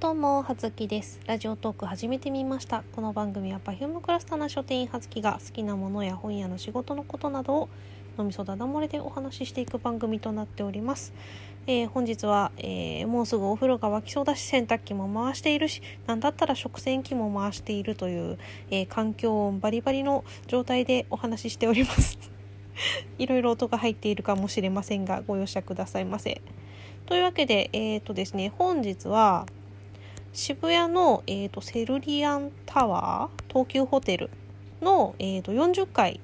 どうも、はずきです。ラジオトーク始めてみました。この番組は Perfume クラスターな書店員はずきが好きなものや本屋の仕事のことなどを飲みそだだ漏れでお話ししていく番組となっております。えー本日は、えーもうすぐお風呂が沸きそうだし洗濯機も回しているしなんだったら食洗機も回しているという、えー環境音バリバリの状態でお話ししております。いろいろ音が入っているかもしれませんがご容赦くださいませ。というわけで、えーとですね、本日は渋谷の、えー、とセルリアンタワー東急ホテルの、えー、と40階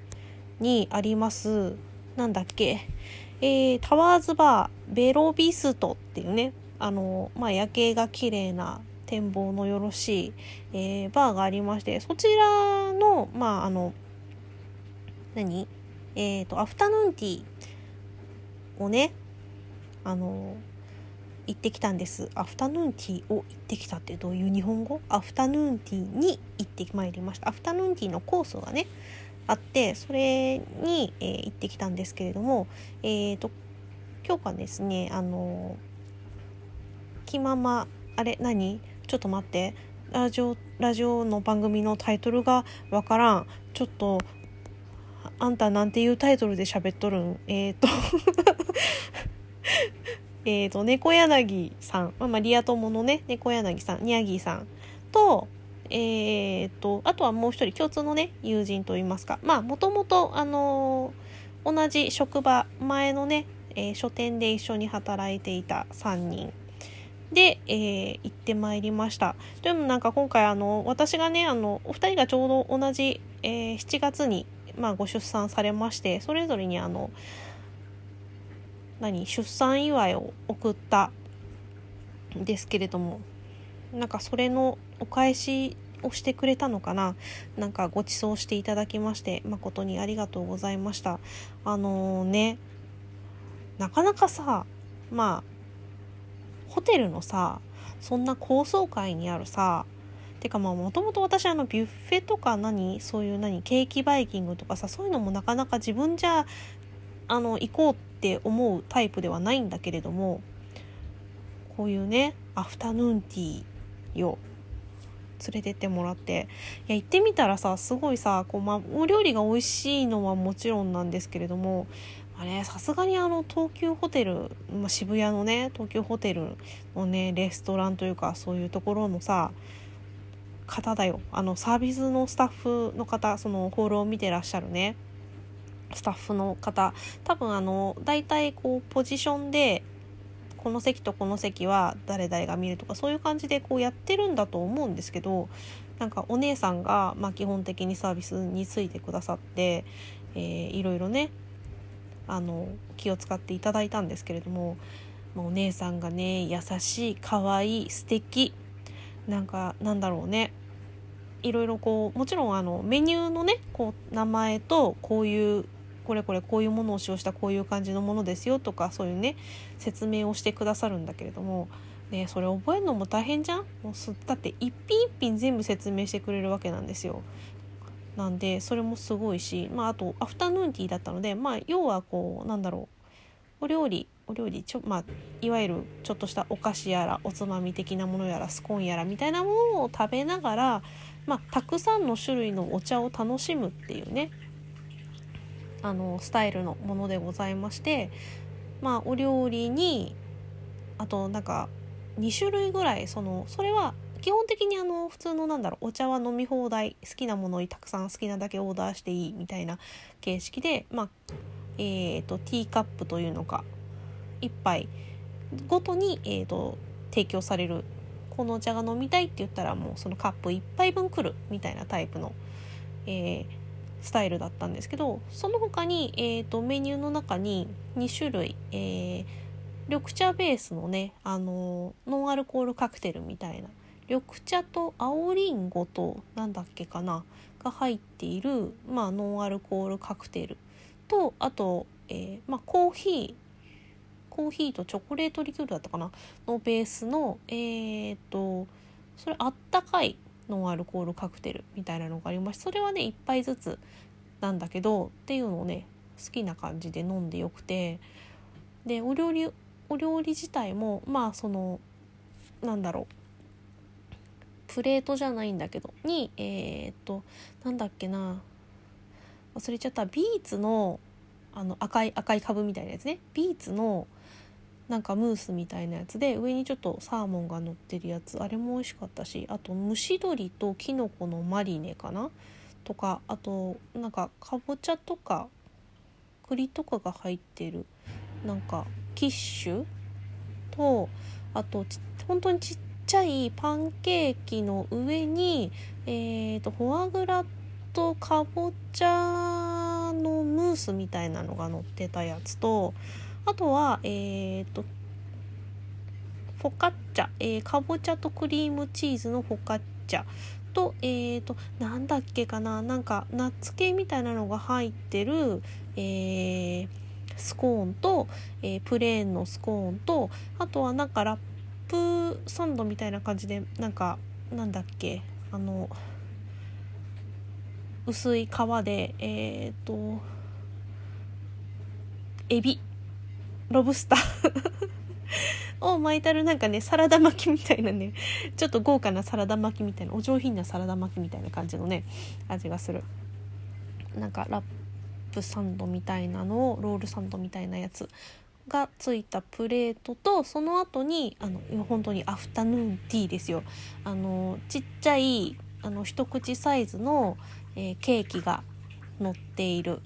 にありますなんだっけ、えータワーズバーベロビストっていうねあの、まあ、夜景が綺麗な展望のよろしい、えーバーがありましてそちらのまああの何えっ、とアフタヌーンティーをねあの行ってきたんです。アフタヌーンティーを行ってきたってどういう日本語？アフタヌーンティーに行ってまいりました。アフタヌーンティーのコースがねあってそれに、えー行ってきたんですけれどもえー、と今日はですねあの気ままあれ何？ちょっと待って。ラジオラジオの番組のタイトルがわからん。ちょっとあんたなんていうタイトルで喋っとるん？えっ、と。えーと、猫柳さん、まあ、まあリア友のね、猫柳さん、ニャギーさんと、えーと、あとはもう一人共通のね、友人といいますか、まあ、もともと、あのー同じ職場、前のね、えー書店で一緒に働いていた3人で、えー行ってまいりました。でもなんか今回、あの、私がね、あの、お二人がちょうど同じ、えー7月に、まあ、ご出産されまして、それぞれにあの、何出産祝いを送ったんですけれどもなんかそれのお返しをしてくれたのかな？なんかご馳走していただきまして誠にありがとうございました。あのねなかなかさまあホテルのさそんな高層階にあるさてかまあもともと私あのビュッフェとか何そういう何ケーキバイキングとかさそういうのもなかなか自分じゃあの行こうって思うタイプではないんだけれどもこういうねアフタヌーンティーを連れてってもらっていや行ってみたらさすごいさこう、ま、お料理が美味しいのはもちろんなんですけれどもあれさすがにあの東急ホテル、ま、渋谷のね東急ホテルのねレストランというかそういうところのさ方だよ。あのサービスのスタッフの方そのホールを見てらっしゃるね。スタッフの方多分あの大体こうポジションでこの席とこの席は誰々が見るとかそういう感じでこうやってるんだと思うんですけどなんかお姉さんが、まあ、基本的にサービスについてくださって、えーいろいろねあの気を使っていただいたんですけれども、まあお姉さんがね優しい可愛い素敵なんかなんだろうねいろいろこうもちろんあのメニューのねこう名前とこういうこれこれこういうものを使用したこういう感じのものですよとかそういうね説明をしてくださるんだけれども、ね、それ覚えるのも大変じゃん？もうすだって一品一品全部説明してくれるわけなんですよ。なんでそれもすごいし、まあ、あとアフタヌーンティーだったので、まあ、要はこうなんだろう。お料理お料理ちょ、まあ、いわゆるちょっとしたお菓子やらおつまみ的なものやらスコーンやらみたいなものを食べながら、まあ、たくさんの種類のお茶を楽しむっていうね。あのスタイルのものでございましてまあお料理にあとなんか2種類ぐらいそのそれは基本的にあの普通のなんだろうお茶は飲み放題好きなものにたくさん好きなだけオーダーしていいみたいな形式でまあえー、とティーカップというのか1杯ごとに、えー、と提供されるこのお茶が飲みたいって言ったらもうそのカップ1杯分来るみたいなタイプの、えースタイルだったんですけどその他に、えー、とメニューの中に2種類、えー緑茶ベースのね、あのーノンアルコールカクテルみたいな緑茶と青りんごとなんだっけかなが入っている、まあ、ノンアルコールカクテルとあと、えーまあ、コーヒーコーヒーとチョコレートリキュールだったかなのベースのえー、とそれあったかいノンアルコールカクテルみたいなのがありましてそれはね1杯ずつなんだけどっていうのをね好きな感じで飲んでよくてでお料理お料理自体もまあそのなんだろうプレートじゃないんだけどにえー、っとなんだっけな忘れちゃったビーツのあの赤い赤い株みたいなやつね。ビーツのなんかムースみたいなやつで上にちょっとサーモンが乗ってるやつ。あれも美味しかったしあと蒸し鶏ときのこのマリネかな？とかあとなんかかぼちゃとか栗とかが入ってるなんかキッシュ？とあと本当にちっちゃいパンケーキの上に、えーと、フォアグラとかぼちゃのムースみたいなのが乗ってたやつとあとはえっ、とフォカッチャ、えー、かぼちゃとクリームチーズのフォカッチャ。とえーと、なんだっけかななんかナッツ系みたいなのが入ってる、えー、スコーンと、えー、プレーンのスコーンとあとはなんかラップサンドみたいな感じでなんかなんだっけあの薄い皮でえっ、とエビ。ロブスター。を巻いてあるなんかねサラダ巻きみたいなねちょっと豪華なサラダ巻きみたいなお上品なサラダ巻きみたいな感じのね味がする。なんかラップサンドみたいなのをロールサンドみたいなやつがついたプレートとその後にあの本当にアフタヌーンティーですよ。あのちっちゃいあの一口サイズの、えー、ケーキが乗っている。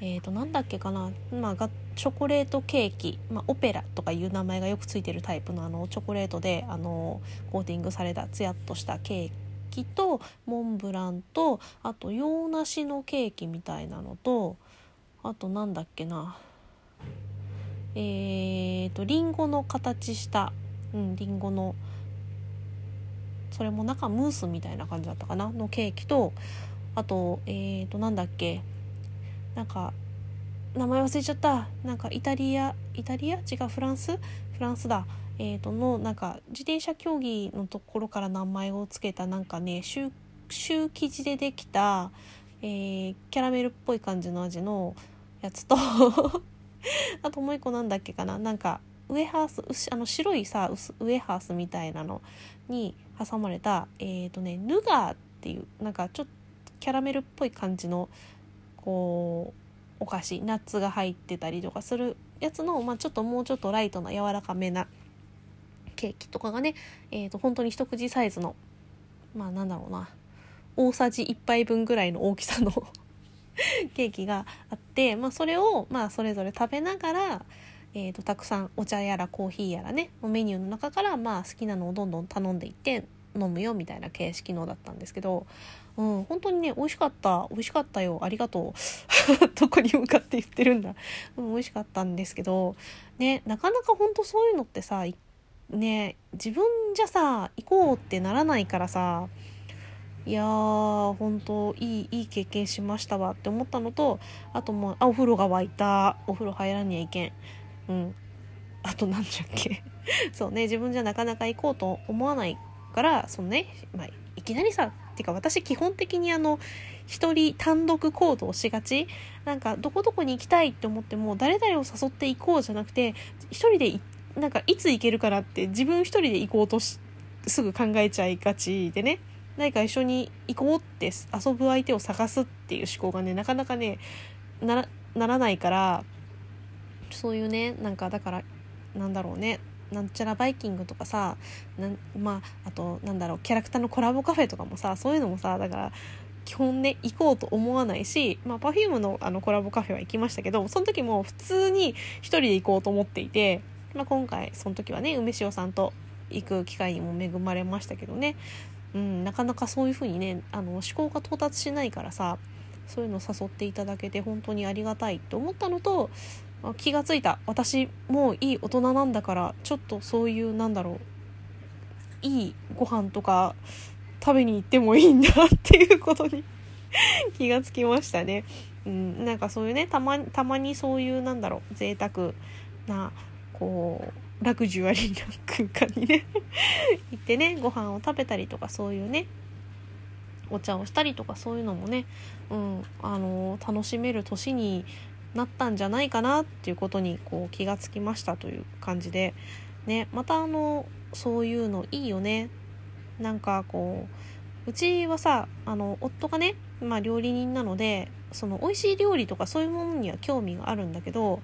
えー、となんだっけかな、まあ、チョコレートケーキ、まあ、オペラとかいう名前がよくついてるタイプのあのチョコレートであのコーティングされたツヤっとしたケーキとモンブランとあと洋梨のケーキみたいなのとあとなんだっけな。えーとりんごの形したうんりんごのそれも中ムースみたいな感じだったかなのケーキとあとえーとなんだっけ。なんか名前忘れちゃった。なんかイタリアイタリア？違うフランス？フランスだ。えーとのなんか自転車競技のところから名前を付けたなんかねシュー生地でできた、えー、キャラメルっぽい感じの味のやつと あともう一個なんだっけかな。なんかウエハースあの白いさウエハースみたいなのに挟まれたえっ、ー、とねヌガーっていうなんかちょっとキャラメルっぽい感じのこうお菓子ナッツが入ってたりとかするやつの、まあ、ちょっともうちょっとライトな柔らかめなケーキとかがね、えー、と本当に一口サイズのまあなんだろうな大さじ1杯分ぐらいの大きさの ケーキがあって、まあ、それをまあそれぞれ食べながら、えー、とたくさんお茶やらコーヒーやらねメニューの中からまあ好きなのをどんどん頼んでいって飲むよみたいな形式のだったんですけどうん、本当にね、美味しかった。美味しかったよ。ありがとう。どこに向かって言ってるんだ。うん、美味しかったんですけど、ね、なかなか本当そういうのってさ、ね、自分じゃさ、行こうってならないからさ、いやー、本当いい、いい経験しましたわって思ったのと、あともう、あ、お風呂が沸いた。お風呂入らにゃいけん。うん。あとなんじゃっけ。そうね、自分じゃなかなか行こうと思わないから、そのね、まあ、いきなりさ、てか私基本的にあの一人単独行動しがち。なんかどこどこに行きたいって思っても誰々を誘って行こうじゃなくて一人でなんかいつ行けるからって自分一人で行こうとすぐ考えちゃいがちでね。何か一緒に行こうって遊ぶ相手を探すっていう思考がねなかなかねならないからそういうねなんかだからなんだろうね。なんちゃらバイキングとかさなんまああとなんだろうキャラクターのコラボカフェとかもさそういうのもさだから基本ね行こうと思わないし、まあ、Perfume のあのコラボカフェは行きましたけどその時も普通に1人で行こうと思っていて、まあ、今回その時はね梅塩さんと行く機会にも恵まれましたけどね、うん、なかなかそういう風にねあの思考が到達しないからさそういうのを誘っていただけて本当にありがたいと思ったのと気がついた私もういい大人なんだからちょっとそういうなんだろういいご飯とか食べに行ってもいいんだっていうことに 気がつきましたね。うん、なんかそういうねたまたまにそういうなんだろう贅沢なこうラグジュアリーな空間にね 行ってねご飯を食べたりとかそういうねお茶をしたりとかそういうのもね、うん、あの楽しめる年になったんじゃないかなっていうことにこう気がつきましたという感じで、ね、またあのそういうのいいよね。なんかこううちはさあの夫がね、まあ、料理人なのでその美味しい料理とかそういうものには興味があるんだけど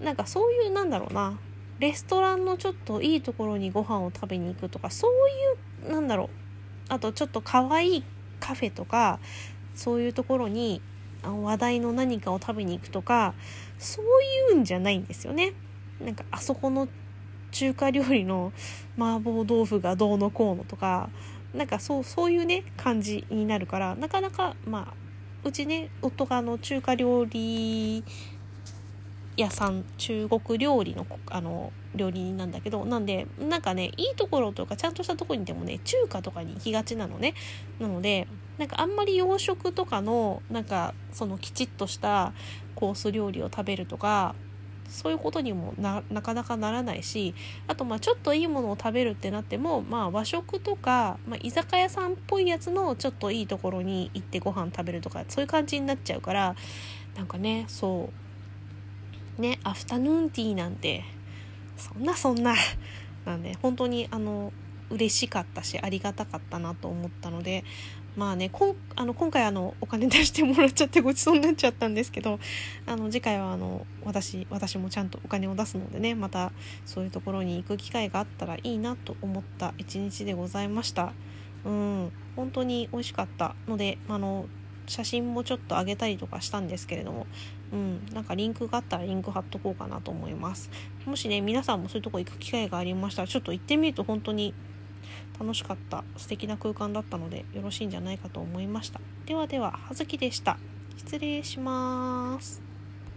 なんかそういうなんだろうなレストランのちょっといいところにご飯を食べに行くとかそういうなんだろうあとちょっと可愛いカフェとかそういうところに話題の何かを食べに行くとかそういうんじゃないんですよね。なんかあそこの中華料理の麻婆豆腐がどうのこうのとかなんかそうそういうね感じになるからなかなかまあうちね夫があの中華料理屋さん中国料理のあの料理人なんだけどなんでなんかねいいところとかちゃんとしたところにでもね中華とかに行きがちなのねなのでなんかあんまり洋食とかのなんかそのきちっとしたコース料理を食べるとかそういうことにもなかなかならないしあとまあちょっといいものを食べるってなっても、まあ、和食とか、まあ、居酒屋さんっぽいやつのちょっといいところに行ってご飯食べるとかそういう感じになっちゃうからなんかねそう。ねアフタヌーンティーなんてそんなそんななんで本当にあの嬉しかったしありがたかったなと思ったのでまあねこんあの今回あのお金出してもらっちゃってごちそうになっちゃったんですけどあの次回はあの私私もちゃんとお金を出すのでねまたそういうところに行く機会があったらいいなと思った一日でございました。うん本当に美味しかったのであの写真もちょっと上げたりとかしたんですけれどもうん、なんかリンクがあったらリンク貼っとこうかなと思います。もしね皆さんもそういうとこ行く機会がありましたらちょっと行ってみると本当に楽しかった素敵な空間だったのでよろしいんじゃないかと思いました。ではでは葉月でした。失礼します。